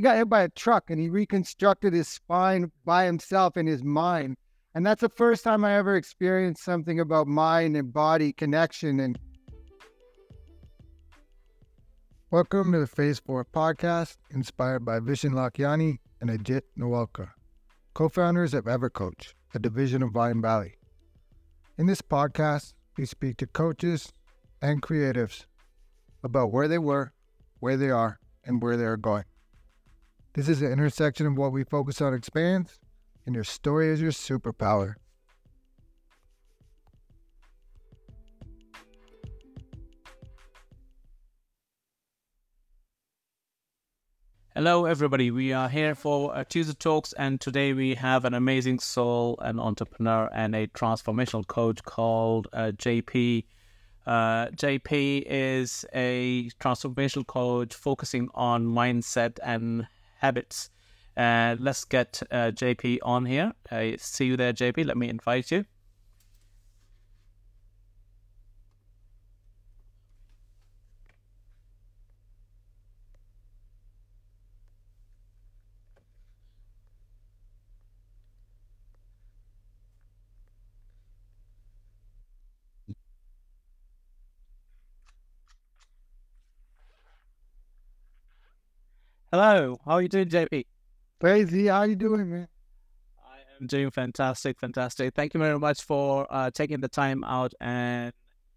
he got hit by a truck and he reconstructed his spine by himself in his mind. And that's the first time I ever experienced something about mind and body connection. And welcome to the Phase 4 podcast, inspired by Vishen Lakhiani and Ajit Nawalkar, co founders of EverCoach, a division of Mindvalley. In this podcast, we speak to coaches and creatives about where they were, where they are, and where they are going. This is the intersection of what we focus on expands and your story is your superpower. Hello, everybody. We are here for uh, Tuesday Talks, and today we have an amazing soul, an entrepreneur, and a transformational coach called uh, JP. Uh, JP is a transformational coach focusing on mindset and habits. Uh, let's get uh, JP on here. See you there, JP. Let me invite you. Hello, how are you doing, JP? Crazy, how are you doing, man? I am doing fantastic, fantastic. Thank you very much for uh, taking the time out and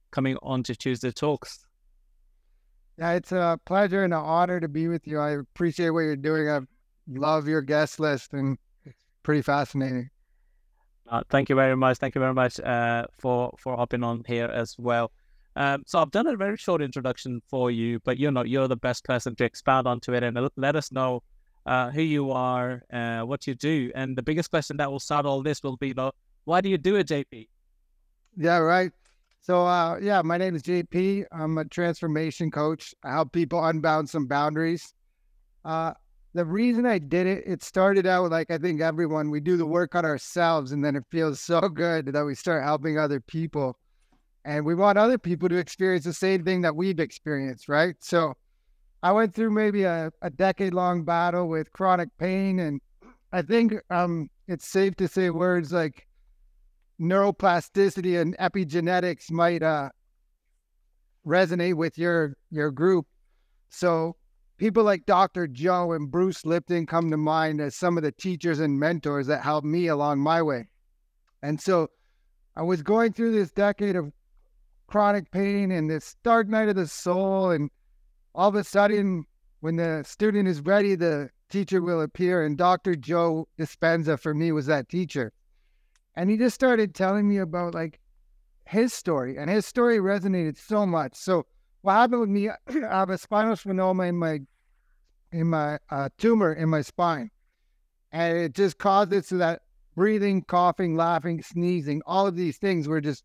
coming on to Tuesday Talks. Yeah, it's a pleasure and an honor to be with you. I appreciate what you're doing. I love your guest list, and it's pretty fascinating. Uh, thank you very much. Thank you very much uh, for for hopping on here as well. Um, so I've done a very short introduction for you, but you're not you're the best person to expand onto it and let us know uh, who you are, uh, what you do. And the biggest question that will start all this will be, though, why do you do it, JP? Yeah, right. So, uh, yeah, my name is JP. I'm a transformation coach. I help people unbound some boundaries. Uh, the reason I did it, it started out like I think everyone, we do the work on ourselves and then it feels so good that we start helping other people. And we want other people to experience the same thing that we've experienced, right? So, I went through maybe a, a decade long battle with chronic pain. And I think um, it's safe to say words like neuroplasticity and epigenetics might uh, resonate with your, your group. So people like Dr. Joe and Bruce Lipton come to mind as some of the teachers and mentors that helped me along my way. And so I was going through this decade of chronic pain and this dark night of the soul and all of a sudden, when the student is ready, the teacher will appear. And Dr. Joe Dispenza for me was that teacher. And he just started telling me about like his story, and his story resonated so much. So what happened with me? I have a spinal stenoma in my in my uh, tumor in my spine, and it just caused it so that breathing, coughing, laughing, sneezing, all of these things were just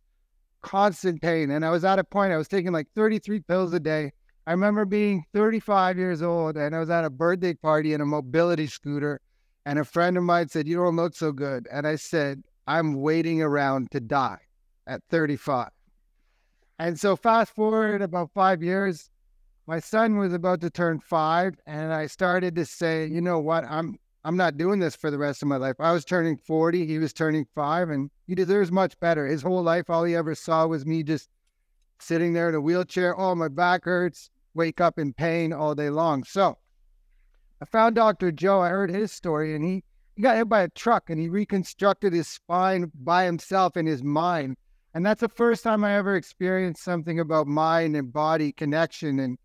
constant pain. And I was at a point I was taking like 33 pills a day. I remember being 35 years old and I was at a birthday party in a mobility scooter. And a friend of mine said, You don't look so good. And I said, I'm waiting around to die at 35. And so, fast forward about five years, my son was about to turn five. And I started to say, You know what? I'm I'm not doing this for the rest of my life. I was turning 40, he was turning five, and he deserves much better. His whole life, all he ever saw was me just sitting there in a wheelchair. Oh, my back hurts wake up in pain all day long. So I found Dr. Joe. I heard his story, and he, he got hit by a truck and he reconstructed his spine by himself in his mind. And that's the first time I ever experienced something about mind and body connection. And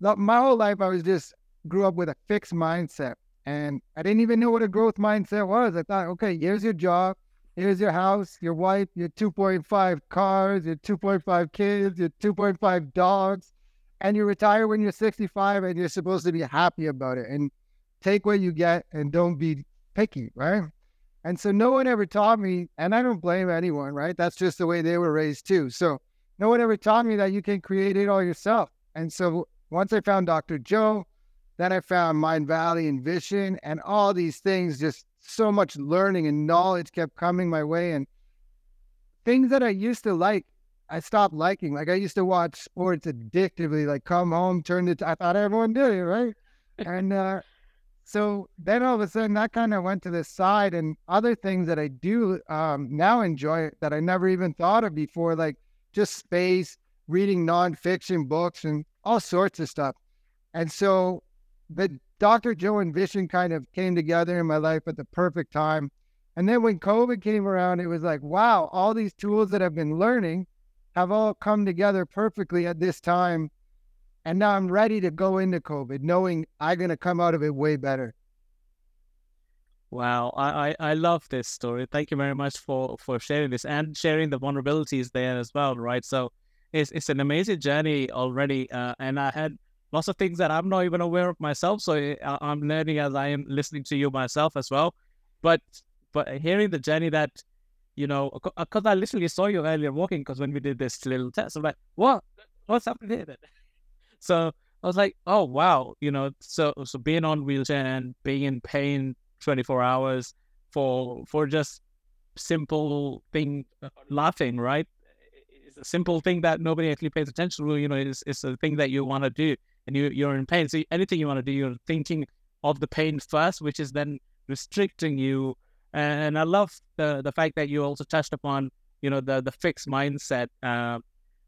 my whole life, I was just grew up with a fixed mindset. And I didn't even know what a growth mindset was. I thought, okay, here's your job, here's your house, your wife, your 2.5 cars, your 2.5 kids, your 2.5 dogs and you retire when you're 65 and you're supposed to be happy about it and take what you get and don't be picky, right? And so no one ever taught me, and I don't blame anyone, right? That's just the way they were raised too. So no one ever taught me that you can create it all yourself. And so once I found Dr. Joe, then I found Mindvalley and Vishen and all these things, just so much learning and knowledge kept coming my way. And things that I used to like I stopped liking. Like I used to watch sports addictively, like come home, turn it. I thought everyone did it, right? and uh, so then all of a sudden that kind of went to the side and other things that I do um, now enjoy that I never even thought of before, like just space, reading nonfiction books and all sorts of stuff. And so the Dr. Joe and Vishen kind of came together in my life at the perfect time. And then when COVID came around, it was like, wow, all these tools that I've been learning have all come together perfectly at this time and now I'm ready to go into COVID, knowing I'm going to come out of it way better. Wow, I, I, I love this story. Thank you very much for, for sharing this and sharing the vulnerabilities there as well, right? So it's, it's an amazing journey already. Uh, and I had lots of things that I'm not even aware of myself. So I, I'm learning as I am listening to you myself as well. But but hearing the journey that, you know, because I literally saw you earlier walking because when we did this little test, I'm like, what? What's happening here? So I was like, oh wow, you know, so so being on wheelchair and being in pain 24 hours for for just simple thing, uh, laughing, right? It's a simple thing that nobody actually pays attention to. You know, it's it's a thing that you want to do, and you you're in pain. So anything you want to do, you're thinking of the pain first, which is then restricting you. And I love the the fact that you also touched upon, you know, the the fixed mindset uh,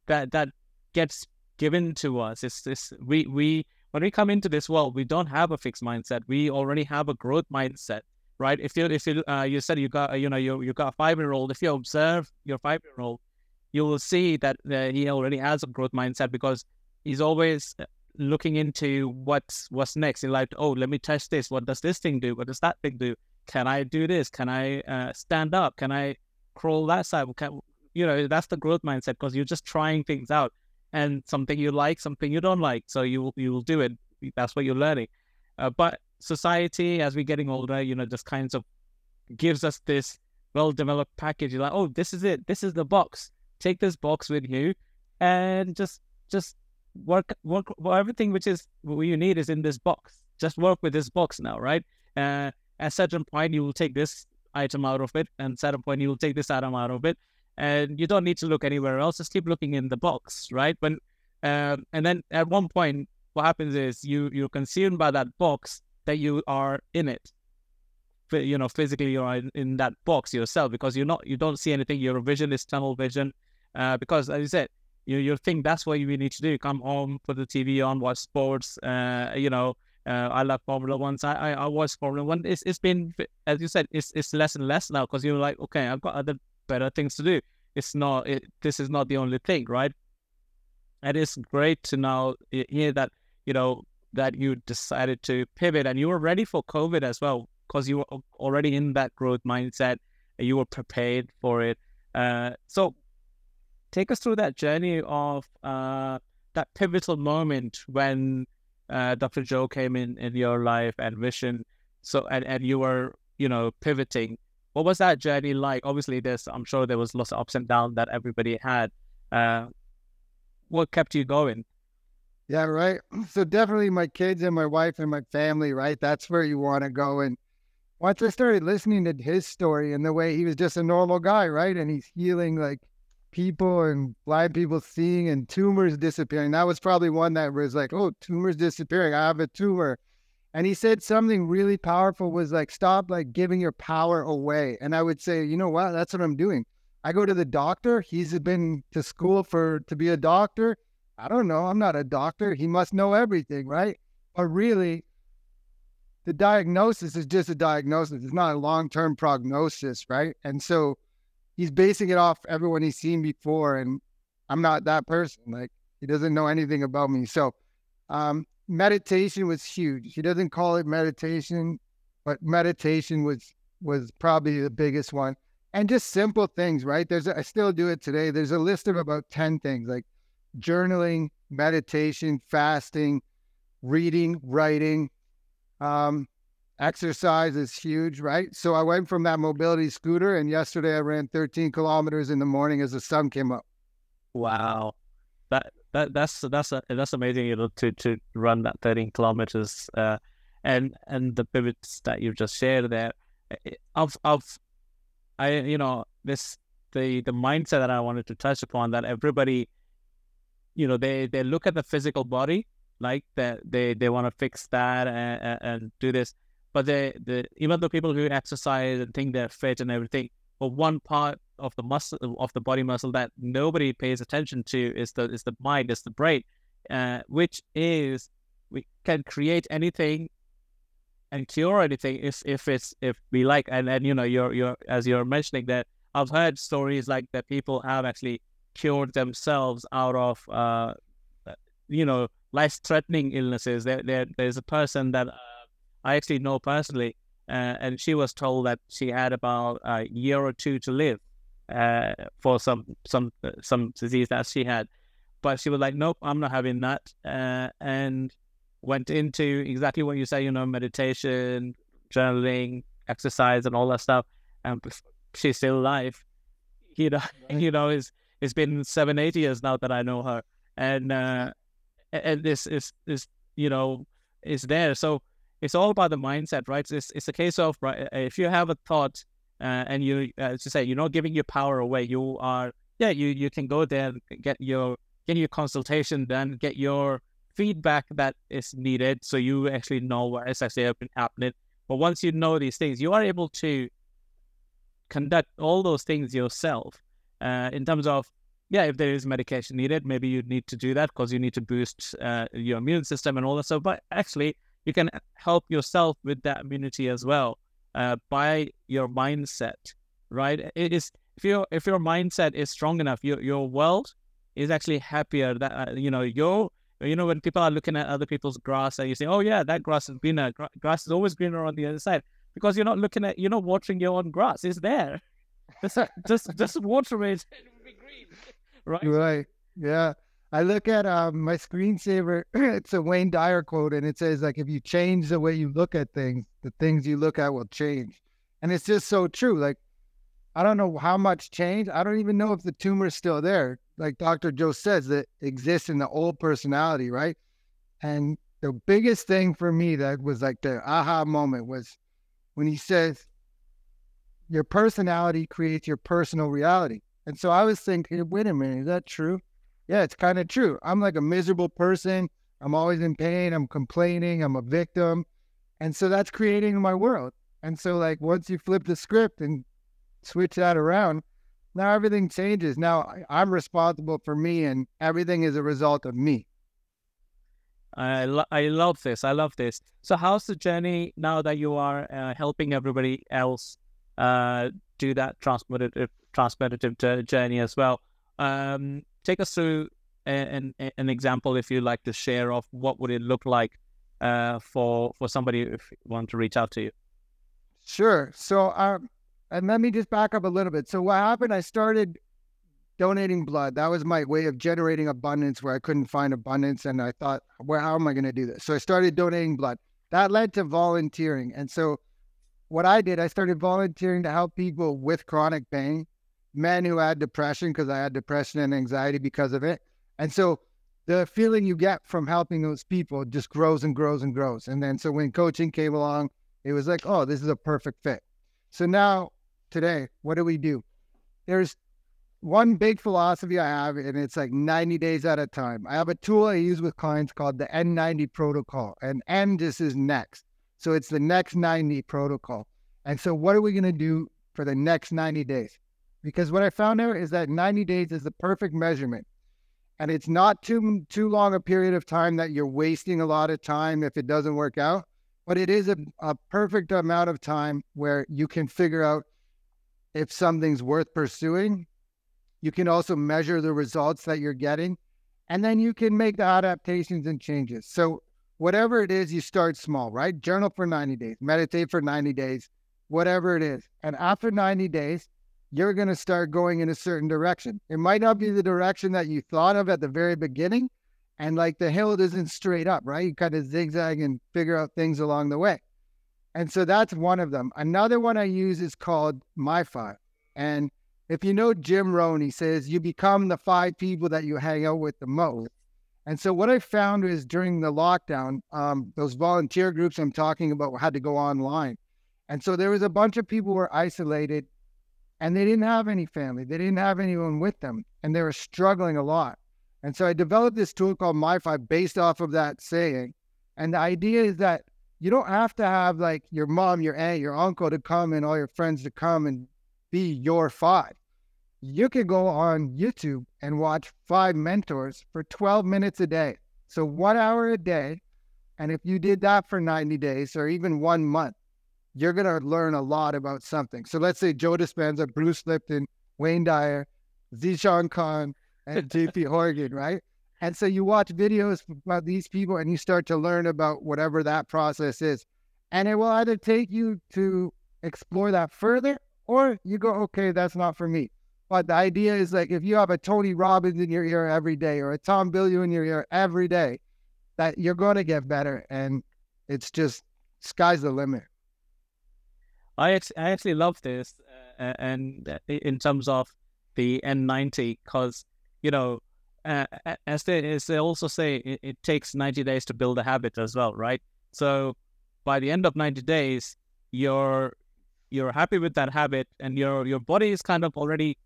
that that gets given to us. It's this we we when we come into this world, we don't have a fixed mindset. We already have a growth mindset, right? If you if you uh, you said you got you know you you got a five year old, if you observe your five year old, you will see that uh, he already has a growth mindset because he's always looking into what's what's next in life. Oh, let me test this. What does this thing do? What does that thing do? Can I do this? Can I uh, stand up? Can I crawl that side? Can, you know, that's the growth mindset because you're just trying things out and something you like, something you don't like. So you you will do it. That's what you're learning. Uh, but society, as we're getting older, you know, just kinds of gives us this well-developed package. You're like, oh, this is it. This is the box. Take this box with you, and just just work work everything which is what you need is in this box. Just work with this box now, right? Uh, at certain point, you will take this item out of it, and certain point, you will take this item out of it, and you don't need to look anywhere else. Just keep looking in the box, right? When um, and then at one point, what happens is you you're consumed by that box that you are in it. You know, physically you're in, in that box yourself because you're not you don't see anything. Your vision is tunnel vision, uh, because as you said, you you think that's what you need to do. Come home, put the TV on, watch sports. Uh, you know, uh, I love Formula One. I, I, I watch Formula One. It's it's been as you said, it's it's less and less now because you're like, okay, I've got other better things to do. It's not. It, this is not the only thing, right? And it's great to now hear that you know that you decided to pivot and you were ready for COVID as well because you were already in that growth mindset. You were prepared for it. Uh, so take us through that journey of uh, that pivotal moment when uh, Dr. Joe came in in your life and Vishen. So and, and you were you know pivoting what was that journey like? Obviously, there's I'm sure there was lots of ups and downs that everybody had. Uh, what kept you going? Yeah, right. So definitely my kids and my wife and my family, right? That's where you want to go. And once I started listening to his story and the way he was just a normal guy, right? And he's healing like people and blind people seeing and tumors disappearing. That was probably one that was like, oh, tumors disappearing. I have a tumor. And he said something really powerful was like, stop like giving your power away. And I would say, you know what? That's what I'm doing. I go to the doctor. He's been to school for to be a doctor. I don't know. I'm not a doctor. He must know everything, right? But really, the diagnosis is just a diagnosis. It's not a long term prognosis, right? And so he's basing it off everyone he's seen before. And I'm not that person. Like he doesn't know anything about me. So um, meditation was huge. He doesn't call it meditation, but meditation was was probably the biggest one. And just simple things, right? There's a, I still do it today. There's a list of about 10 things like journaling, meditation, fasting, reading, writing, um, exercise is huge, right? So I went from that mobility scooter and yesterday I ran 13 kilometers in the morning as the sun came up. Wow. That that that's that's uh, that's amazing. You know, to to run that 13 kilometers, uh, and and the pivots that you've just shared there, eh, eh, of of, I you know this the the mindset that I wanted to touch upon that everybody, you know, they they look at the physical body like that they they want to fix that and, and do this, but they, the even the people who exercise and think they're fit and everything, but one part of the muscle of the body muscle that nobody pays attention to is the is the mind, is the brain, uh, which is we can create anything and cure anything if if it's if we like. And and you know you're you're as you're mentioning that I've heard stories like that people have actually cured themselves out of uh you know life threatening illnesses. There, there there's a person that uh, I actually know personally uh, and she was told that she had about a year or two to live uh, for some some some disease that she had but she was like nope I'm not having that uh, and went into exactly what you say, you know, meditation, journaling, exercise, and all that stuff. And she's still alive. You know, right. you know, it's it's been seven, eight years now that I know her, and uh, and this is is you know is there. So it's all about the mindset, right? It's it's a case of right. If you have a thought uh, and you, uh, as you say, you're not giving your power away. You are, yeah, you you can go there get your get your consultation done, get your feedback that is needed so you actually know what is actually happening. But once you know these things, you are able to conduct all those things yourself uh, in terms of, yeah, if there is medication needed, maybe you need to do that because you need to boost uh, your immune system and all that stuff. But actually, you can help yourself with that immunity as well uh, by your mindset, right? It is if your if your mindset is strong enough, your your world is actually happier. That uh, you know your you know, when people are looking at other people's grass and you say, oh, yeah, that grass is greener. Gra- grass is always greener on the other side because you're not looking at, you're not watering your own grass. It's there. Just, just, just water it and it will be green. Right? Right. Yeah. I look at um, my screensaver. it's a Wayne Dyer quote, and it says, like, if you change the way you look at things, the things you look at will change. And it's just so true. Like, I don't know how much change. I don't even know if the tumor is still there like Dr. Joe says, that exists in the old personality, right? And the biggest thing for me that was like the aha moment was when he says, Your personality creates your personal reality. And so I was thinking, wait a minute, is that true? Yeah, it's kind of true. I'm like a miserable person. I'm always in pain. I'm complaining. I'm a victim. And so that's creating my world. And so, like, once you flip the script and switch that around, now everything changes. Now I'm responsible for me, and everything is a result of me. I lo- I love this. I love this. So how's the journey now that you are uh, helping everybody else uh, do that transformative transformative journey as well? Um, take us through an, an example, if you'd like to share, of what would it look like uh, for for somebody if you want to reach out to you. Sure. So um, and let me just back up a little bit. So what happened? I started donating blood. That was my way of generating abundance where I couldn't find abundance. And I thought, well, how am I going to do this? So I started donating blood. That led to volunteering. And so what I did, I started volunteering to help people with chronic pain, men who had depression, because I had depression and anxiety because of it. And so the feeling you get from helping those people just grows and grows and grows. And then so when coaching came along, it was like, oh, this is a perfect fit. So now today, what do we do? There's one big philosophy I have, and it's like 90 days at a time. I have a tool I use with clients called the N90 protocol, and N just is next. So it's the next 90 protocol. And so, what are we going to do for the next 90 days? Because what I found out is that 90 days is the perfect measurement. And it's not too too long a period of time that you're wasting a lot of time if it doesn't work out, but it is a, a perfect amount of time where you can figure out if something's worth pursuing. You can also measure the results that you're getting, and then you can make the adaptations and changes. So, whatever it is, you start small, right? Journal for 90 days, meditate for 90 days, whatever it is. And after 90 days, you're going to start going in a certain direction. It might not be the direction that you thought of at the very beginning. And like the hill isn't straight up, right? You kind of zigzag and figure out things along the way. And so that's one of them. Another one I use is called My Five. And if you know Jim Rohn, he says you become the five people that you hang out with the most. And so what I found is during the lockdown, um, those volunteer groups I'm talking about had to go online. And so there was a bunch of people were isolated and they didn't have any family. They didn't have anyone with them and they were struggling a lot. And so I developed this tool called My Five based off of that saying. And the idea is that you don't have to have like your mom, your aunt, your uncle to come and all your friends to come and be your five. You can go on YouTube and watch five mentors for 12 minutes a day. So one hour a day. And if you did that for 90 days or even one month, you're going to learn a lot about something. So let's say Joe Dispenza, Bruce Lipton, Wayne Dyer, Zishan Khan, and JP Horgan, right? And so you watch videos about these people and you start to learn about whatever that process is. And it will either take you to explore that further or you go, okay, that's not for me. But the idea is like if you have a Tony Robbins in your ear every day or a Tom Bilyeu in your ear every day, that you're going to get better. And it's just sky's the limit. I actually, I actually love this, uh, and uh, in terms of the N90, because you know, uh, as they as they also say, it, it, takes 90 days to build a habit as well, right? So by the end of 90 days, you're you're happy with that habit, and your your body is kind of already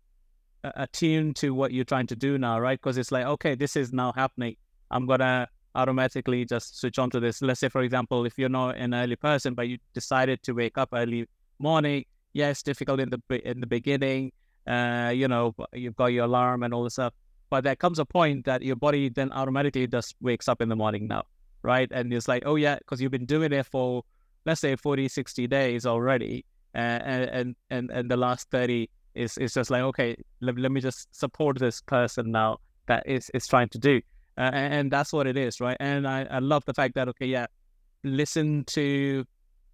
uh, attuned to what you're trying to do now, right? Because it's like, okay, this is now happening. I'm gonna automatically just switch on to this. Let's say, for example, if you're not an early person, but you decided to wake up early morning. It's difficult in the in the beginning. Uh, you know, you've got your alarm and all this stuff. But there comes a point that your body then automatically just wakes up in the morning now, right? And it's like, oh yeah, because you've been doing it for let's say 40, 60 days already, uh, and and and the last 30 is is just like, okay, let, let me just support this person now that is is trying to do, uh, and, and that's what it is, right? And I I love the fact that okay, yeah, listen to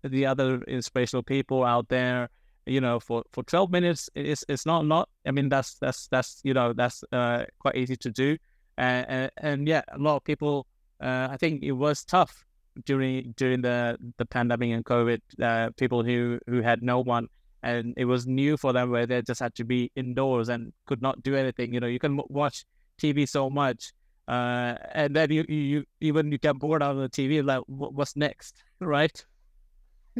the other inspirational people out there you know for for 12 minutes it's it's not not i mean that's that's that's you know that's uh, quite easy to do. And, and, and yeah a lot of people uh, i think it was tough during during the the pandemic and covid uh, people who who had no one. And it was new for them where they just had to be indoors and could not do anything. You know you can watch tv so much uh, and then you, you even you get bored out of the tv like what's next right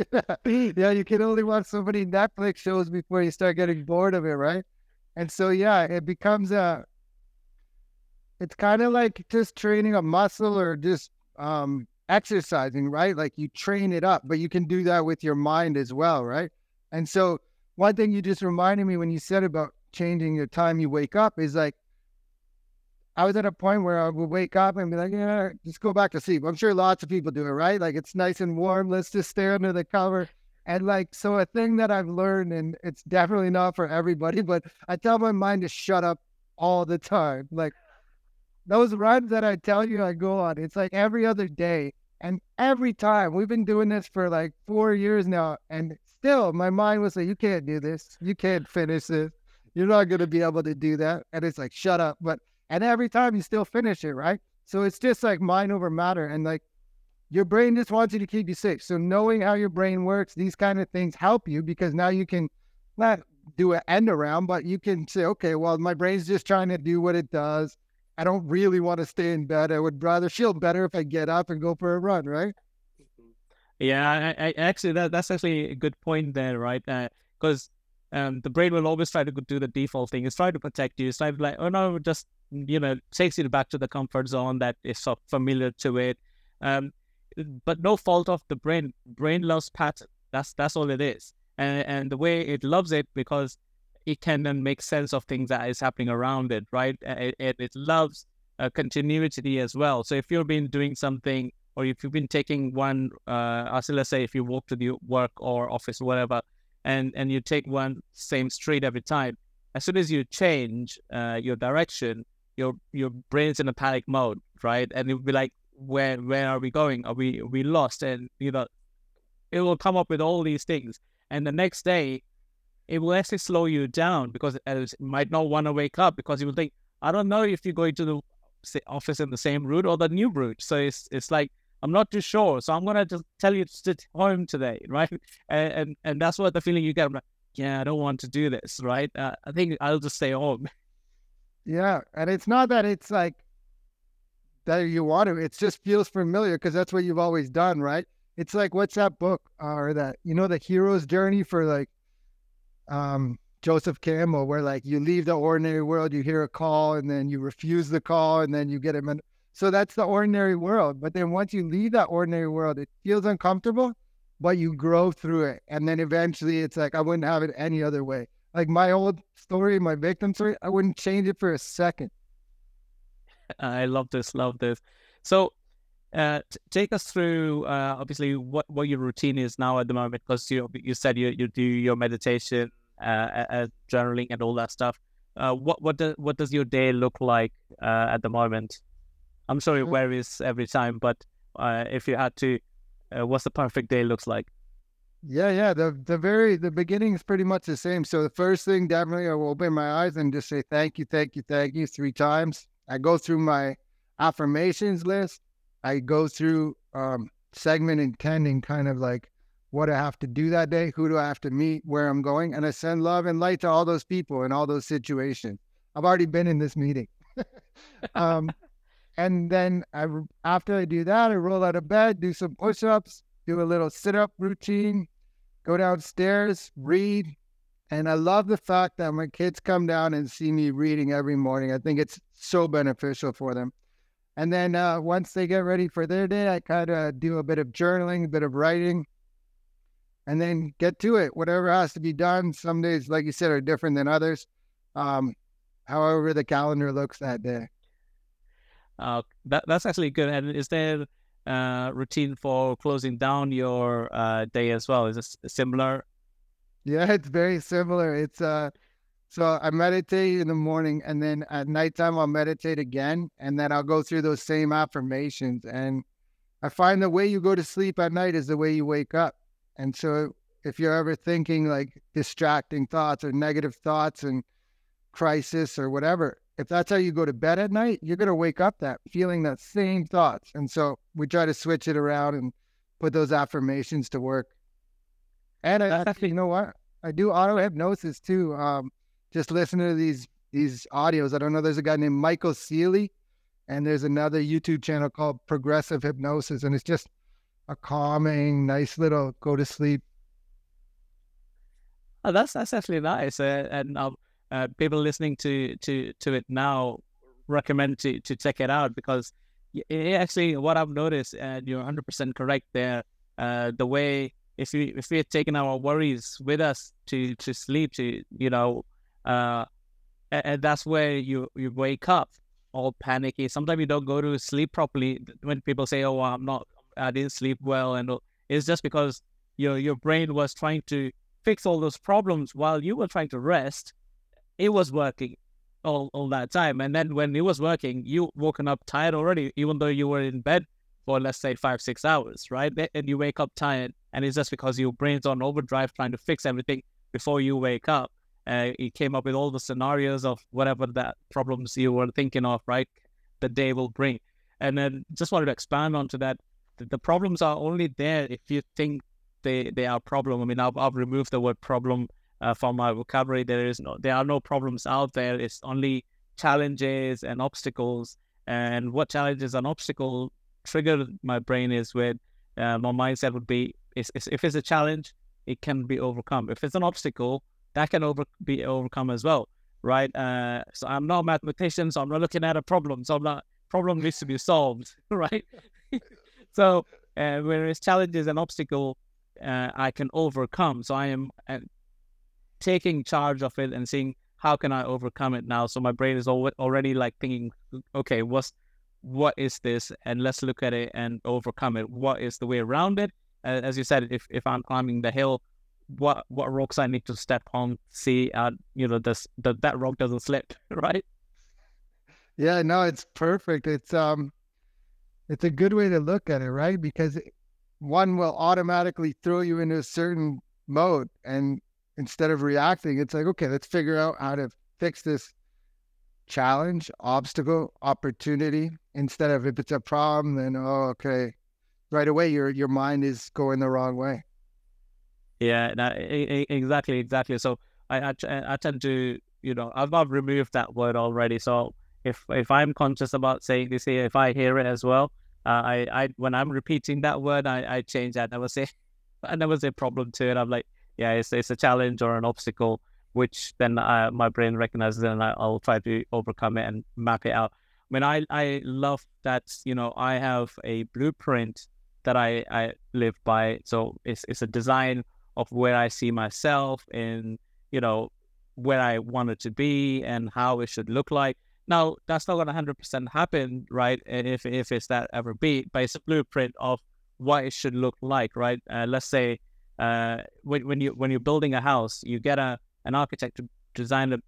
yeah, you can only watch so many Netflix shows before you start getting bored of it, right? And so, yeah, it becomes a. It's kind of like just training a muscle or just um, exercising, right? Like you train it up, but you can do that with your mind as well, right? And so, one thing you just reminded me when you said about changing the time you wake up is like I was at a point where I would wake up and be like, yeah, just go back to sleep. I'm sure lots of people do it, right? Like it's nice and warm. Let's just stay under the cover. And like, so a thing that I've learned, and it's definitely not for everybody, but I tell my mind to shut up all the time. Like those runs that I tell you I go on, it's like every other day. And every time we've been doing this for like four years now. And still my mind was like, you can't do this. You can't finish this. You're not going to be able to do that. And it's like, shut up. But and every time you still finish it, right? So it's just like mind over matter. And like your brain just wants you to keep you safe. So knowing how your brain works, these kind of things help you because now you can not do an end around, but you can say, okay, well, my brain's just trying to do what it does. I don't really want to stay in bed. I would rather feel better if I get up and go for a run, right? Yeah, I, I actually that that's actually a good point there, right? Because uh, um, the brain will always try to do the default thing. It's trying to protect you. It's trying to like, oh no, just you know takes you back to the comfort zone that is so familiar to it. Um, but no fault of the brain. Brain loves pattern. That's that's all it is. And and the way it loves it because it can then make sense of things that is happening around it right? It, it, it loves uh, continuity as well. So if you've been doing something or if you've been taking one uh so let's say if you walk to the work or office or whatever and and you take one same street every time as soon as you change uh, your direction your your brain's in a panic mode, right? And it'll be like, where where are we going? Are we are we lost? And you know, it will come up with all these things. And the next day, it will actually slow you down because it might not want to wake up because you will think, I don't know if you're going to the office in the same route or the new route. So it's it's like I'm not too sure. So I'm gonna just tell you to sit home today, right? And and, and that's what the feeling you get. I'm like, yeah, I don't want to do this, right? Uh, I think I'll just stay home. Yeah, and it's not that it's like that you want to. It just feels familiar because that's what you've always done, right? It's like what's that book uh, or that you know the hero's journey for like um Joseph Campbell, where like you leave the ordinary world, you hear a call, and then you refuse the call, and then you get him. In... So that's the ordinary world. But then once you leave that ordinary world, it feels uncomfortable, but you grow through it. And then eventually it's like, I wouldn't have it any other way. Like my old story, my victim story, I wouldn't change it for a second. I love this, love this. So, uh, t- take us through uh, obviously what, what your routine is now at the moment because you you said you, you do your meditation, uh, uh, journaling, and all that stuff. Uh, what what does what does your day look like uh, at the moment? I'm sure it varies every time, but uh, if you had to, uh, what's the perfect day looks like? Yeah, yeah. The the very the beginning is pretty much the same. So the first thing definitely I will open my eyes and just say thank you, thank you, thank you three times. I go through my affirmations list. I go through um segment intending kind of like what I have to do that day, who do I have to meet, where I'm going, and I send love and light to all those people in all those situations. I've already been in this meeting. um and then I, after I do that, I roll out of bed, do some push-ups, do a little sit-up routine, go downstairs, read. And I love the fact that my kids come down and see me reading every morning. I think it's so beneficial for them. And then uh, once they get ready for their day, I kind of do a bit of journaling, a bit of writing, and then get to it. Whatever has to be done. Some days, like you said, are different than others. Um, however, the calendar looks that day. Uh, that that's actually good. And is there uh, routine for closing down your uh, day as well? Is it similar? Yeah, it's very similar. It's uh so I meditate in the morning and then at nighttime I'll meditate again and then I'll go through those same affirmations and I find the way you go to sleep at night is the way you wake up. And so if you're ever thinking like distracting thoughts or negative thoughts and crisis or whatever, if that's how you go to bed at night, you're going to wake up that feeling that same thoughts. And so we try to switch it around and put those affirmations to work. And I, you know what? I do auto hypnosis too. Um, just listening to these these audios. I don't know. There's a guy named Michael Sealey, and there's another YouTube channel called Progressive Hypnosis, and it's just a calming, nice little go to sleep. Oh, that's that's actually nice. Uh, and um, uh, people listening to to to it now recommend to to check it out because it actually what I've noticed, and you're 100 percent correct there. Uh, the way if we if we had taken our worries with us to to sleep, to you know, uh, and, and that's where you you wake up all panicky. Sometimes you don't go to sleep properly. When people say, "Oh, I'm not, I didn't sleep well," and it's just because your your brain was trying to fix all those problems while you were trying to rest. It was working all, all that time. And then when it was working, you woken up tired already, even though you were in bed for let's say five, six hours, right? And you wake up tired. And it's just because your brain's on overdrive trying to fix everything before you wake up. Uh, it came up with all the scenarios of whatever that problems you were thinking of, right? The day will bring. And then just wanted to expand onto that. The, problems are only there if you think they they are a problem. I mean, I've, I've removed the word problem uh, from my vocabulary. There is no, there are no problems out there. It's only challenges and obstacles. And what challenges and obstacle trigger my brain is with uh, my mindset would be is, is if it's a challenge, it can be overcome. If it's an obstacle, that can over be overcome as well, right? Uh, so I'm not a mathematician, so I'm not looking at a problem. So I'm not problem needs to be solved, right? so uh, whereas challenges and obstacle, uh, I can overcome. So I am uh, taking charge of it and seeing how can I overcome it now. So my brain is al- already like thinking, okay, what's what is this, and let's look at it and overcome it. What is the way around it? As you said, if if I'm climbing the hill, what what rocks I need to step on, see, uh, you know, this that that rock doesn't slip, right? Yeah, no, it's perfect. It's um, it's a good way to look at it, right? Because one will automatically throw you into a certain mode, and instead of reacting, it's like, okay, let's figure out how to fix this challenge, obstacle, opportunity. Instead of if it's a problem, then oh, okay, right away your your mind is going the wrong way. Yeah, no, exactly, exactly. So I I tend to, you know, I've, I've removed that word already. So if if I'm conscious about saying this here, if I hear it as well, uh, I, I when I'm repeating that word, I, I change that. I never say, I never say problem to it. I'm like, yeah, it's it's a challenge or an obstacle, which then uh, my brain recognizes and I, I'll try to overcome it and map it out. I mean, I I love that you know I have a blueprint that I I live by. So it's it's a design of where I see myself and you know where I want it to be and how it should look like. Now that's not going to hundred percent happen, right? If if it's that ever be, but it's a blueprint of what it should look like, right? Uh, let's say uh, when when you when you're building a house, you get a an architect to design a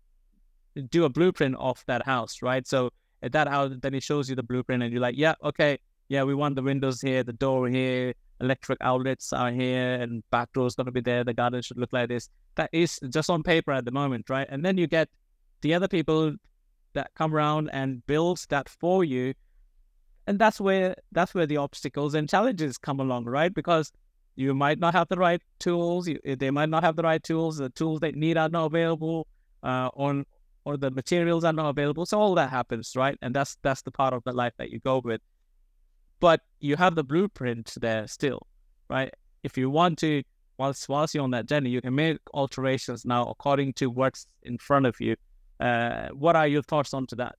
do a blueprint of that house, right? So at that house, then it shows you the blueprint, and you're like, yeah, okay, yeah, we want the windows here, the door here, electric outlets are here, and back door is going to be there. The garden should look like this. That is just on paper at the moment, right? And then you get the other people that come around and build that for you, and that's where that's where the obstacles and challenges come along, right? Because you might not have the right tools. You, they might not have the right tools. The tools they need are not available. Uh, on or the materials are not available. So all that happens, right? And that's that's the part of the life that you go with. But you have the blueprint there still, right? If you want to, whilst whilst you're on that journey, you can make alterations now according to what's in front of you. Uh, what are your thoughts onto that?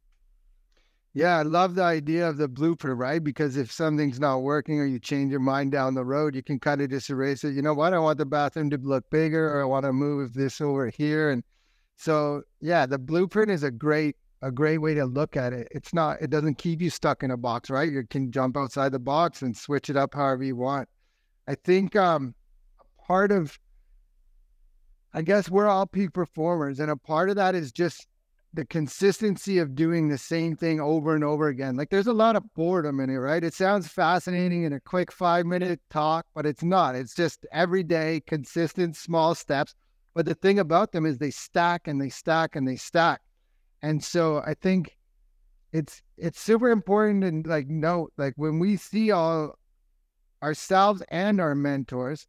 Yeah, I love the idea of the blueprint, right? Because if something's not working or you change your mind down the road, you can kind of just erase it. You know what? I want the bathroom to look bigger or I want to move this over here. And so yeah, the blueprint is a great a great way to look at it. It's not it doesn't keep you stuck in a box, right? You can jump outside the box and switch it up however you want. I think um part of I guess we're all peak performers and a part of that is just the consistency of doing the same thing over and over again. Like there's a lot of boredom in it, right? It sounds fascinating in a quick 5 minute talk, but it's not. It's just everyday consistent small steps but the thing about them is they stack and they stack and they stack. And so I think it's it's super important and like note like when we see all ourselves and our mentors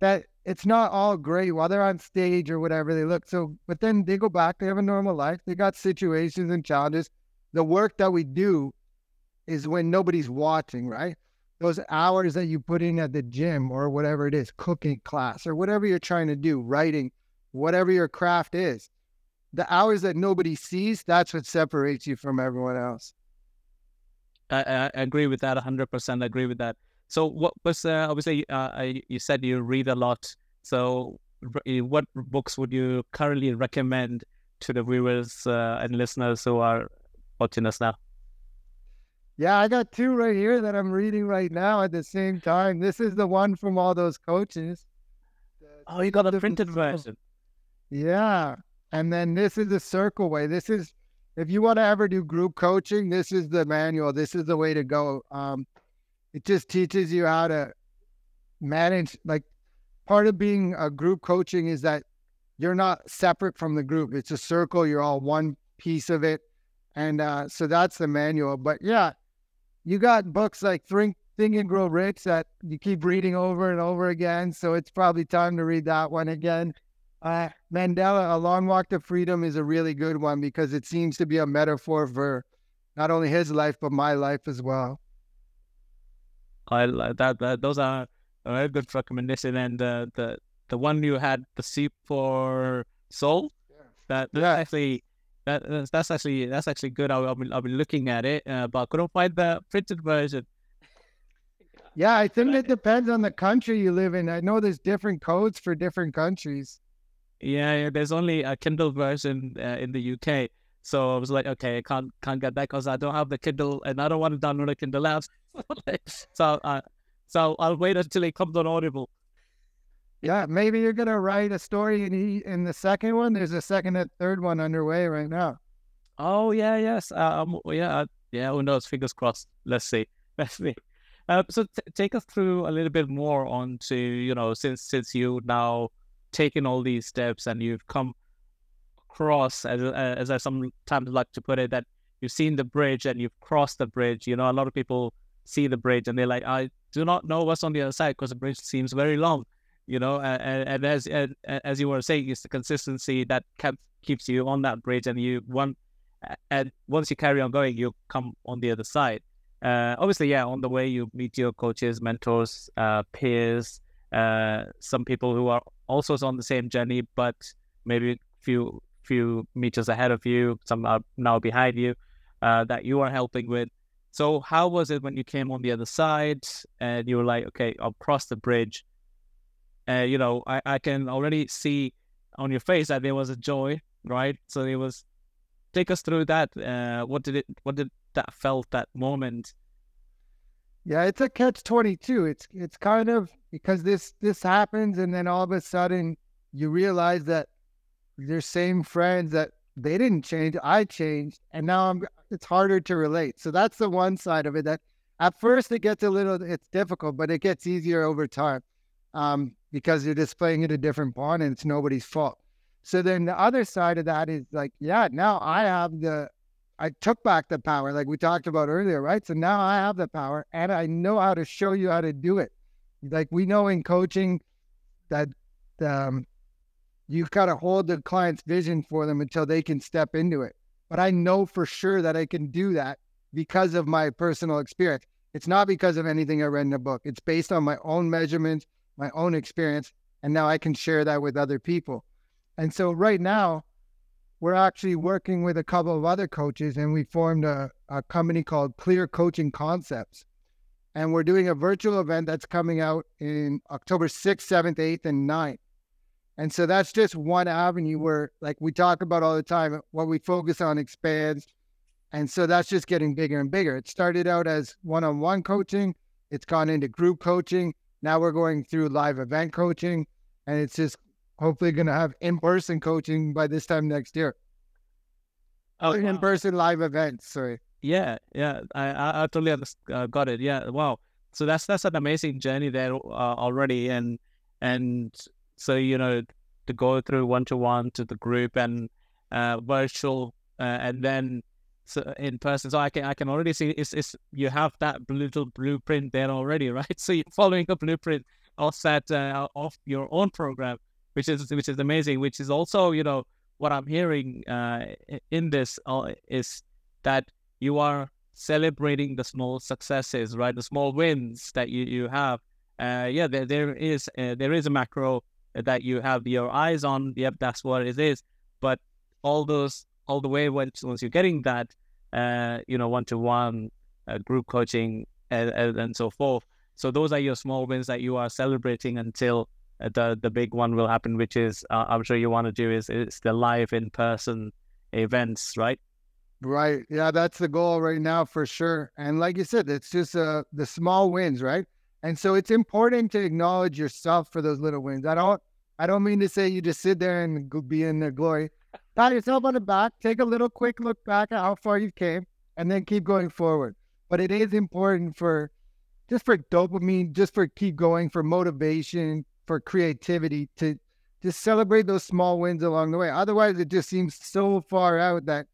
that it's not all great while they're on stage or whatever they look so but then they go back they have a normal life they got situations and challenges the work that we do is when nobody's watching right those hours that you put in at the gym or whatever it is, cooking class or whatever you're trying to do, writing, whatever your craft is, the hours that nobody sees, that's what separates you from everyone else. I, I agree with that 100%. I agree with that. So, what was uh, obviously uh, you said you read a lot. So, what books would you currently recommend to the viewers uh, and listeners who are watching us now? Yeah, I got two right here that I'm reading right now at the same time. This is the one from all those coaches. Oh, you got a printed version. Yeah. And then this is the circle way. This is if you want to ever do group coaching, this is the manual. This is the way to go. Um, it just teaches you how to manage. Like part of being a group coaching is that you're not separate from the group. It's a circle. You're all one piece of it. And uh, so that's the manual. But yeah, you got books like Think, Think and Grow Rich that you keep reading over and over again. So it's probably time to read that one again. Uh, Mandela, A Long Walk to Freedom is a really good one because it seems to be a metaphor for not only his life, but my life as well. I like that, that. Those are a very good recommendation. And uh, the the one you had, the Soup for Soul, yeah. that, that yeah. actually that that's actually that's actually good. I'll, I'll, be, I'll be looking at it, uh, but I couldn't find the printed version. Yeah, I think it depends on the country you live in. I know there's different codes for different countries. Yeah, yeah there's only a Kindle version uh, in the UK, so I was like, okay, I can't can't get that because I don't have the Kindle and I don't want to download a Kindle app. so, uh, so I'll wait until it comes on Audible. Yeah, maybe you're gonna write a story in in the second one. There's a second and third one underway right now. Oh yeah, yes, uh, um, yeah, uh, yeah. Who knows? Fingers crossed. Let's see. Let's see. Uh, so t- take us through a little bit more onto you know since since you now taken all these steps and you've come across as as I sometimes like to put it that you've seen the bridge and you've crossed the bridge. You know, a lot of people see the bridge and they're like, I do not know what's on the other side because the bridge seems very long you know, and, and as and, as you were saying, it's the consistency that kept, keeps you on that bridge, and you one and once you carry on going, you come on the other side. Uh, obviously, yeah, on the way you meet your coaches, mentors, uh, peers, uh, some people who are also on the same journey, but maybe few few meters ahead of you, some are now behind you. uh, that you are helping with. So how was it when you came on the other side and you were like, okay, I'll cross the bridge. Uh, you know, I, I can already see on your face that there was a joy, right? So it was. Take us through that. Uh, what did it? What did that felt that moment? Yeah, it's a catch twenty two. It's it's kind of because this this happens, and then all of a sudden you realize that your same friends that they didn't change, I changed, and now I'm. It's harder to relate. So that's the one side of it. That at first it gets a little, it's difficult, but it gets easier over time, um, because you're just playing a different pawn, and it's nobody's fault. So then the other side of that is like, yeah, now I have the I took back the power, like we talked about earlier, right? So now I have the power and I know how to show you how to do it. Like we know in coaching that um, you've got to hold the client's vision for them until they can step into it. But I know for sure that I can do that because of my personal experience. It's not because of anything I read in a book. It's based on my own measurements, my own experience, and now I can share that with other people. And so right now, we're actually working with a couple of other coaches and we formed a, a company called Clear Coaching Concepts. And we're doing a virtual event that's coming out in October 6th, 7th, 8th, and 9th. And so that's just one avenue where, like we talk about all the time, what we focus on expands. And so that's just getting bigger and bigger. It started out as one on one coaching, it's gone into group coaching. Now we're going through live event coaching, and it's just hopefully going to have in-person coaching by this time next year. Oh, in-person live events. Sorry. Yeah, yeah, I I, I totally uh, got it. Yeah, wow. So that's that's an amazing journey there uh, already, and and so you know to go through one to one to the group and uh, virtual, uh, and then so in person. So I can I can already see it's, it's you have that little blueprint there already, right? So you're following a blueprint of that uh, of your own program which is which is amazing. Which is also you know what I'm hearing uh, in this uh, is that you are celebrating the small successes, right? The small wins that you you have. Uh, yeah, there there is uh, there is a macro that you have your eyes on. Yep, that's what it is. But all those all the way once once you're getting that, uh, you know, one to one group coaching and, and, and so forth. So those are your small wins that you are celebrating until the the big one will happen, which is uh, I'm sure you want to do is it's the live in person events, right? Right. Yeah, that's the goal right now for sure. And like you said, it's just uh, the small wins, right? And so it's important to acknowledge yourself for those little wins. I don't I don't mean to say you just sit there and be in the glory. Pat yourself on the back, take a little quick look back at how far you came, and then keep going forward. But it is important for just for dopamine, just for keep going, for motivation, for creativity to just celebrate those small wins along the way. Otherwise, it just seems so far out that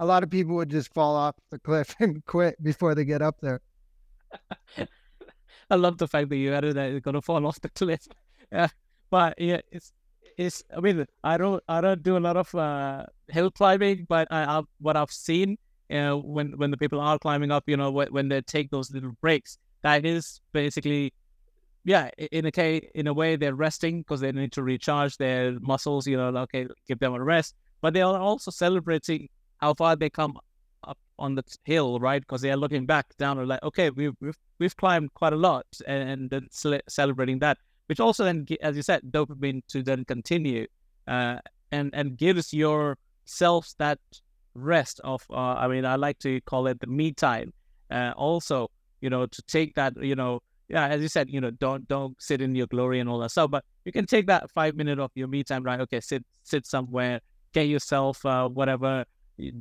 a lot of people would just fall off the cliff and quit before they get up there. I love the fact that you added that you're gonna fall off the cliff. Yeah, but yeah, it's it's. I mean, I don't I don't do a lot of uh, hill climbing, but I, I what I've seen, know, when when the people are climbing up, you know, when, when they take those little breaks, that is basically yeah, in a case, in a way, they're resting because they need to recharge their muscles. You know, okay, give them a rest. But they are also celebrating how far they come on the hill, right? Because they are looking back down and like, okay, we've we've, we've climbed quite a lot, and, then celebrating that, which also then, as you said, dopamine to then continue, uh, and and gives yourself that rest of. Uh, I mean, I like to call it the me time. Uh, also, you know, to take that, you know yeah, as you said, you know, don't don't sit in your glory and all that stuff. But you can take that five minute of your me time, right? Okay, sit sit somewhere, get yourself uh, whatever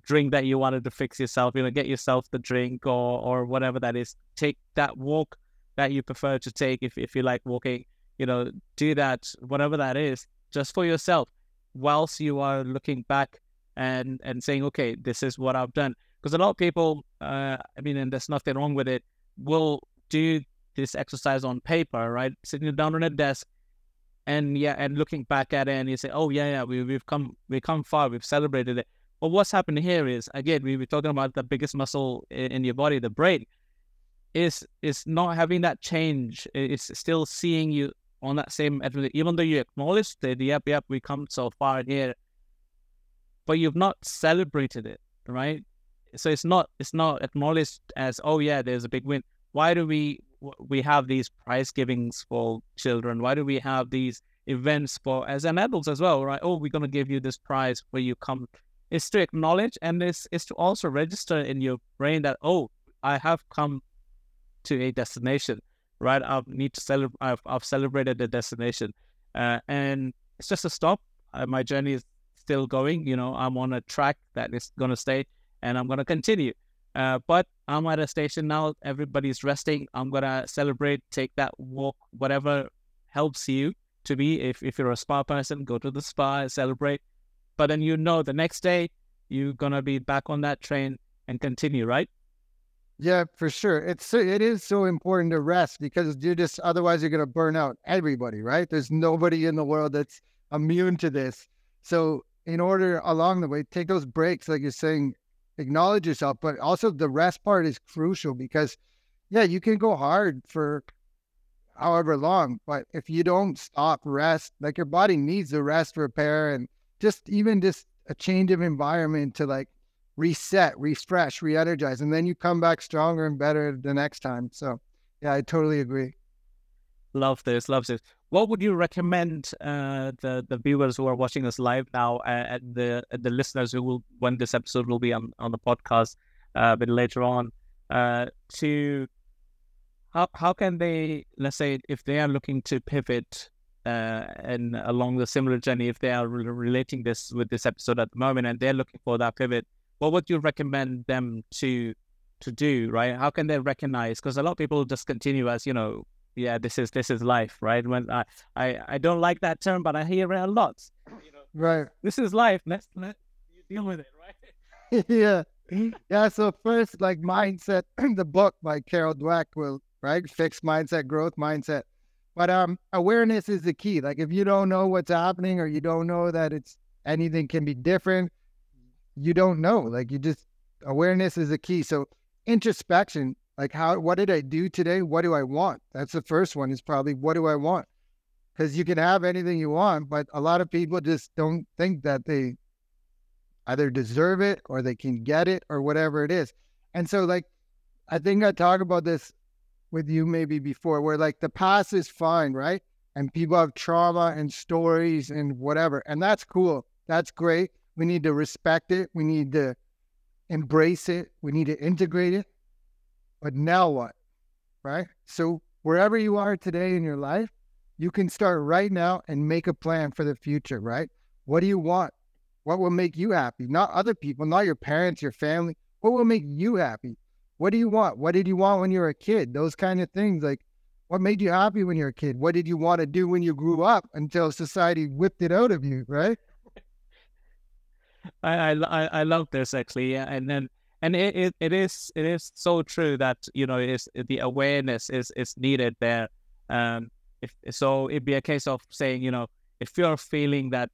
drink that you wanted to fix yourself. You know, get yourself the drink or or whatever that is. Take that walk that you prefer to take if if you like walking. You know, do that whatever that is just for yourself, whilst you are looking back and and saying, okay, this is what I've done. Because a lot of people, uh, I mean, and there's nothing wrong with it, will do this exercise on paper, right? Sitting down on a desk and yeah, and looking back at it and you say, oh yeah, yeah, we, we've come, we've come far, we've celebrated it. But what's happened here is, again, we were talking about the biggest muscle in, in your body, the brain, is is not having that change. It's still seeing you on that same, even though you acknowledge that, yep, yep, we come so far here, but you've not celebrated it, right? so it's not it's not acknowledged as oh yeah there's a big win why do we we have these prize givings for children why do we have these events for as an adults as well right oh we're going to give you this prize where you come it's to acknowledge and it's, is to also register in your brain that oh i have come to a destination right? I need to celebrate I've, I've celebrated the destination. Uh, and it's just a stop. Uh, my journey is still going. You know i'm on a track that is going to stay and i'm going to continue. Uh, but i'm at a station now. Everybody's resting. I'm going to celebrate take that walk whatever helps you to be. If, if you're a spa person go to the spa celebrate but then you know the next day you're gonna be back on that train and continue, right? Yeah, for sure. It's it is so important to rest because you just otherwise you're gonna burn out everybody, right? There's nobody in the world that's immune to this. So in order along the way, take those breaks, like you're saying, acknowledge yourself, but also the rest part is crucial because yeah, you can go hard for however long, but if you don't stop rest, like your body needs the rest, repair, and just even just a change of environment to like reset, refresh, re-energize, and then you come back stronger and better the next time. So, yeah, I totally agree. Love this, love this. What would you recommend uh, the the viewers who are watching us live now uh, and the the listeners who will when this episode will be on on the podcast uh, a bit later on uh, to how how can they let's say if they are looking to pivot uh, and along the similar journey, if they are re- relating this with this episode at the moment and they're looking for that pivot, what would you recommend them to to do? Right? How can they recognize? Because a lot of people just continue as you know, yeah, this is this is life, right? When I I, I don't like that term, but I hear it a lot. You know, right. This is life. Let's let you deal with it, right? yeah. Yeah. So first, like mindset, the book by Carol Dweck will right fixed mindset, growth mindset but um, awareness is the key. Like if you don't know what's happening or you don't know that it's anything can be different, you don't know. Like you just awareness is the key. So introspection, like how what did I do today? What do I want? That's the first one. Is probably what do I want? Because you can have anything you want, but a lot of people just don't think that they either deserve it or they can get it or whatever it is. And so like I think I talk about this with you maybe before where like the past is fine, right? And people have trauma and stories and whatever. And that's cool. That's great. We need to respect it. We need to embrace it. We need to integrate it. But now what? Right? So wherever you are today in your life, you can start right now and make a plan for the future, right? What do you want? What will make you happy? Not other people, not your parents, your family. What will make you happy? What do you want? What did you want when you were a kid? Those kind of things. Like, what made you happy when you were a kid? What did you want to do when you grew up until society whipped it out of you, right? I I I love this actually, yeah. and then and it, it, it is it is so true that you know is the awareness is is needed there. Um, if so, it'd be a case of saying you know if you're feeling that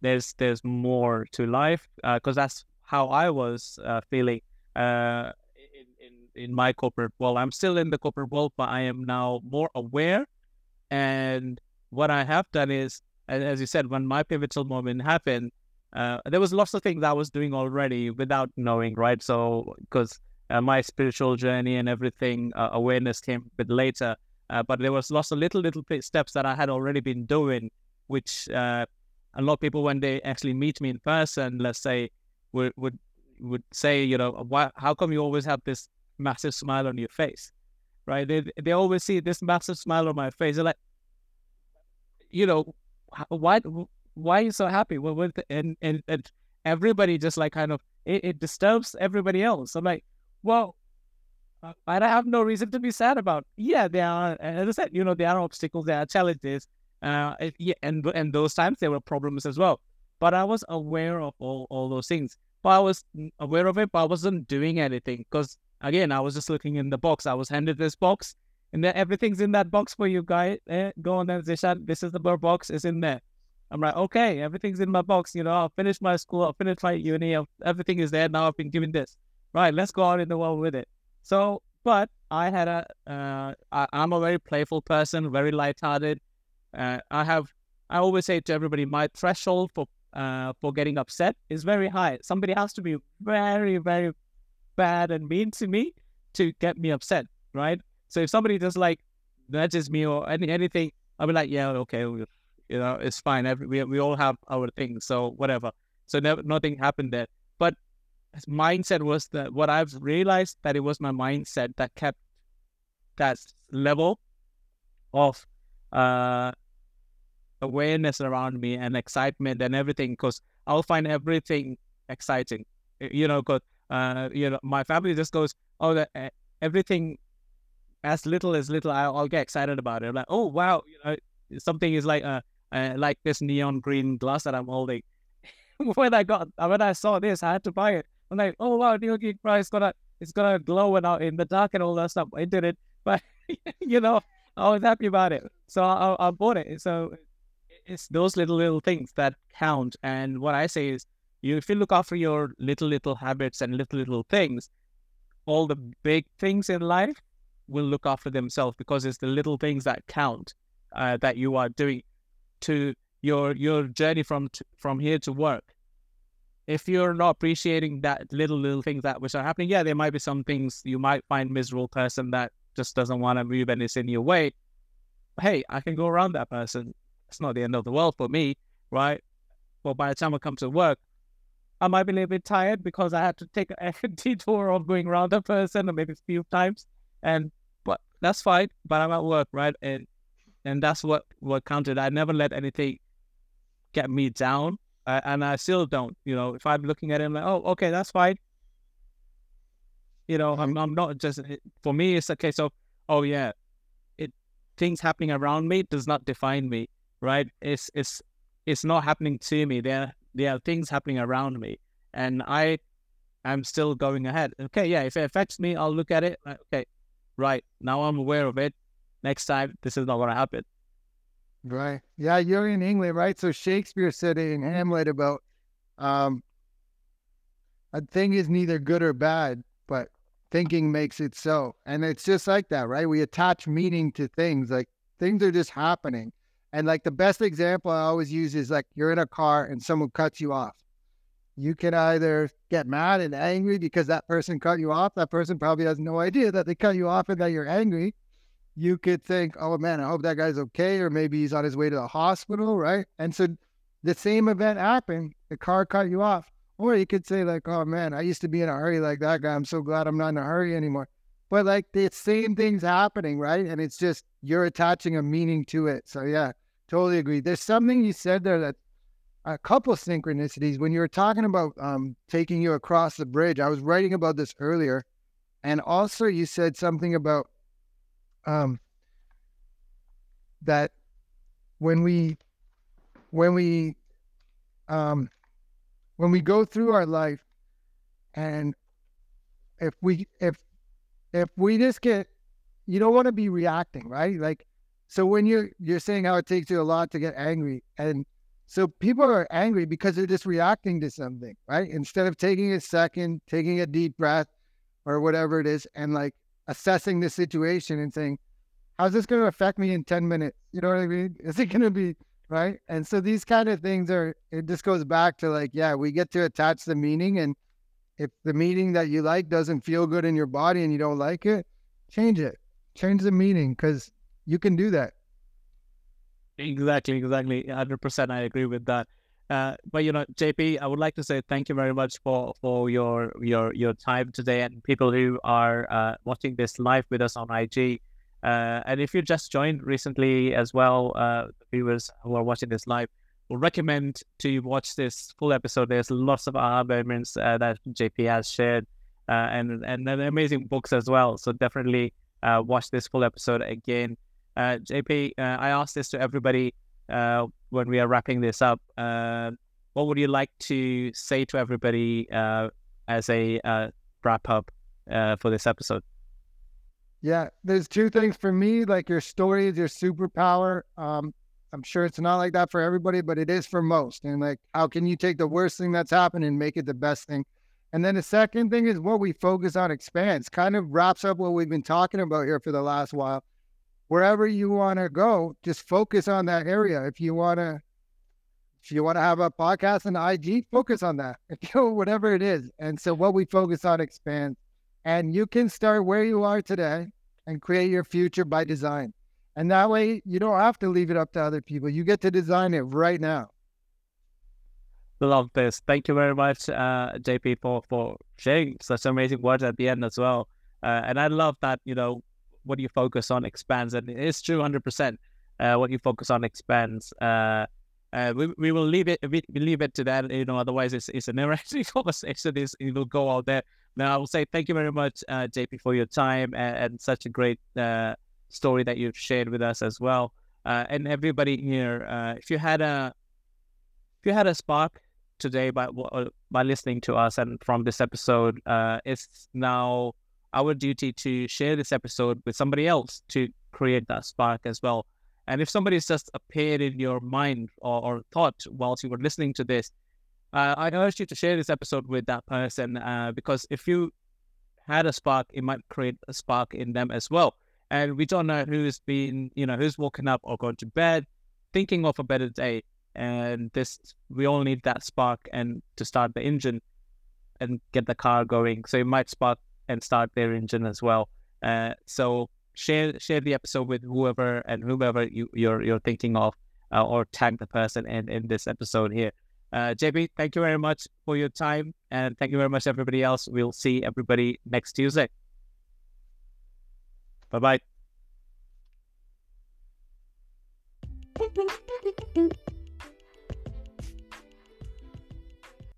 there's there's more to life because uh, that's how I was uh, feeling. Uh, in my corporate world. I'm still in the corporate world, but I am now more aware. And what I have done is, as you said, when my pivotal moment happened, uh, there was lots of things I was doing already without knowing, right? So because uh, my spiritual journey and everything, uh, awareness came a bit later. Uh, but there was lots of little little steps that I had already been doing, which uh, a lot of people when they actually meet me in person, let's say, would would would say, you know, why? How come you always have this massive smile on your face, right? They they always see this massive smile on my face. They're like, you know, why why are you so happy? Well, with and and and everybody just like kind of it, it disturbs everybody else. I'm like, well, I don't have no reason to be sad about. Yeah, there are, as I said, you know, there are obstacles, there are challenges, uh, yeah, and and those times there were problems as well. But I was aware of all all those things. But I was aware of it, but I wasn't doing anything because Again, I was just looking in the box. I was handed this box, and then everything's in that box for you guys. Eh, go on and Zishan, this is the box, is in there. I'm like, okay, everything's in my box. You know, I'll finish my school, I'll finish my uni, everything is there. Now I've been given this. Right, let's go out in the world with it. So, but I had a, uh, I, I'm a very playful person, very lighthearted. Uh, I have, I always say to everybody, my threshold for, uh, for getting upset is very high. Somebody has to be very, very bad and mean to me to get me upset, right? So if somebody just like nudges me or any anything, I'll be like, yeah, okay, you know, it's fine. Every, we we all have our things, so whatever. So never, nothing happened there. But mindset was that what I've realized that it was my mindset that kept that level of uh, awareness around me and excitement and everything because I'll find everything exciting. You know, because uh, you know, my family just goes, oh, that uh, everything as little as little, I'll, get excited about it. I'm like, oh wow, you know, something is like uh, uh like this neon green glass that I'm holding. when I got when I saw this, I had to buy it. I'm like, oh wow, neon green glass gonna it's gonna glow and in the dark and all that stuff. I did it, but you know, I was happy about it, so I, I bought it. So it's those little little things that count. And what I say is, you if you look after your little little habits and little little things, all the big things in life will look after themselves because it's the little things that count uh, that you are doing to your your journey from from here to work. If you're not appreciating that little little things that which are happening, yeah, there might be some things you might find miserable person that just doesn't want to move and is in your way. Hey, I can go around that person it's not the end of the world for me, right? But by the time I come to work, I might be a little bit tired because I had to take a detour of going around the person or maybe a few times. And but that's fine. But I'm at work, right? And and that's what what counted. I never let anything get me down, uh, and I still don't. You know, if I'm looking at it, I'm like, oh, okay, that's fine. You know, I'm I'm not just for me. It's a case of, oh yeah, it things happening around me does not define me right? It's it's it's not happening to me. There there are things happening around me, and I am still going ahead. Okay, yeah. If it affects me, I'll look at it. Okay, right now I'm aware of it. Next time, this is not going to happen. Right. Yeah, you're in England, right? So Shakespeare said in Hamlet about um, a thing is neither good or bad, but thinking makes it so. And it's just like that, right? We attach meaning to things. Like things are just happening. And like the best example I always use is like you're in a car and someone cuts you off. You can either get mad and angry because that person cut you off. That person probably has no idea that they cut you off and that you're angry. You could think, oh man, I hope that guy's okay, or maybe he's on his way to the hospital, right? And so the same event happened, the car cut you off. Or you could say, like, oh man, I used to be in a hurry like that guy. I'm so glad I'm not in a hurry anymore. But like the same thing's happening, right? And it's just you're attaching a meaning to it. So yeah, Totally agree. There's something you said there that a couple of synchronicities when you were talking about um, taking you across the bridge. I was writing about this earlier, and also you said something about um, that when we when we um, when we go through our life, and if we if if we just get you don't want to be reacting, right? Like so when you're you're saying how it takes you a lot to get angry, and so people are angry because they're just reacting to something, right? Instead of taking a second, taking a deep breath, or whatever it is, and like assessing the situation and saying, "How's this going to affect me in ten minutes?" You know what I mean? Is it going to be right? And so these kind of things are. It just goes back to like, yeah, we get to attach the meaning, and if the meaning that you like doesn't feel good in your body and you don't like it, change it. Change the meaning because you can do that. Exactly, exactly. 100% I agree with that. Uh, but you know, JP, I would like to say thank you very much for for your your your time today, and people who are uh, watching this live with us on IG. Uh, and if you just joined recently as well, uh, viewers who are watching this live, will recommend to watch this full episode. There's lots of aha moments uh, that JP has shared, uh, and and amazing books as well. So definitely watch this full episode again. Uh, JP, uh, I asked this to everybody uh, when we are wrapping this up. Uh, what would you like to say to everybody uh, as a uh, wrap up for this episode? Yeah, there's two things for me. Like your story is your superpower. Um, I'm sure it's not like that for everybody, but it is for most. And like, how can you take the worst thing that's happened and make it the best thing? And then the second thing is what we focus on expands. Kind of wraps up what we've been talking about here for the last while wherever you want to go, just focus on that area. If you want to, if you want to have a podcast and IG, focus on that. If you whatever it is. And so what we focus on expands. And you can start where you are today and create your future by design. And that way, you don't have to leave it up to other people. You get to design it right now. Love this. Thank you very much, uh, JP, for, for sharing such amazing words at the end as well. Uh, and I love that, you know, what you focus on expands. And it's true 100%. Uh, what you focus on expands. Uh, uh, we, we will leave it we, leave it to that you know otherwise it's, it's a never ending conversation is it will go out there now i will say thank you very much uh, jp for your time and, and such a great uh, story that you've shared with us as well uh, and everybody here uh, if you had a if you had a spark today by by listening to us and from this episode uh it's now our duty to share this episode with somebody else to create that spark as well and if somebody's just appeared in your mind or, or thought whilst you were listening to this, uh, I urge you to share this episode with that person uh, because if you had a spark, it might create a spark in them as well. And we don't know who's been, you know, who's woken up or gone to bed thinking of a better day. And this, we all need that spark and to start the engine and get the car going. So it might spark and start their engine as well. Uh, so share share the episode with whoever and whomever you, you're you're thinking of, uh, or tag the person in in this episode here. Uh, JP, thank you very much for your time, and thank you very much everybody else. We'll see everybody next Tuesday. Bye bye.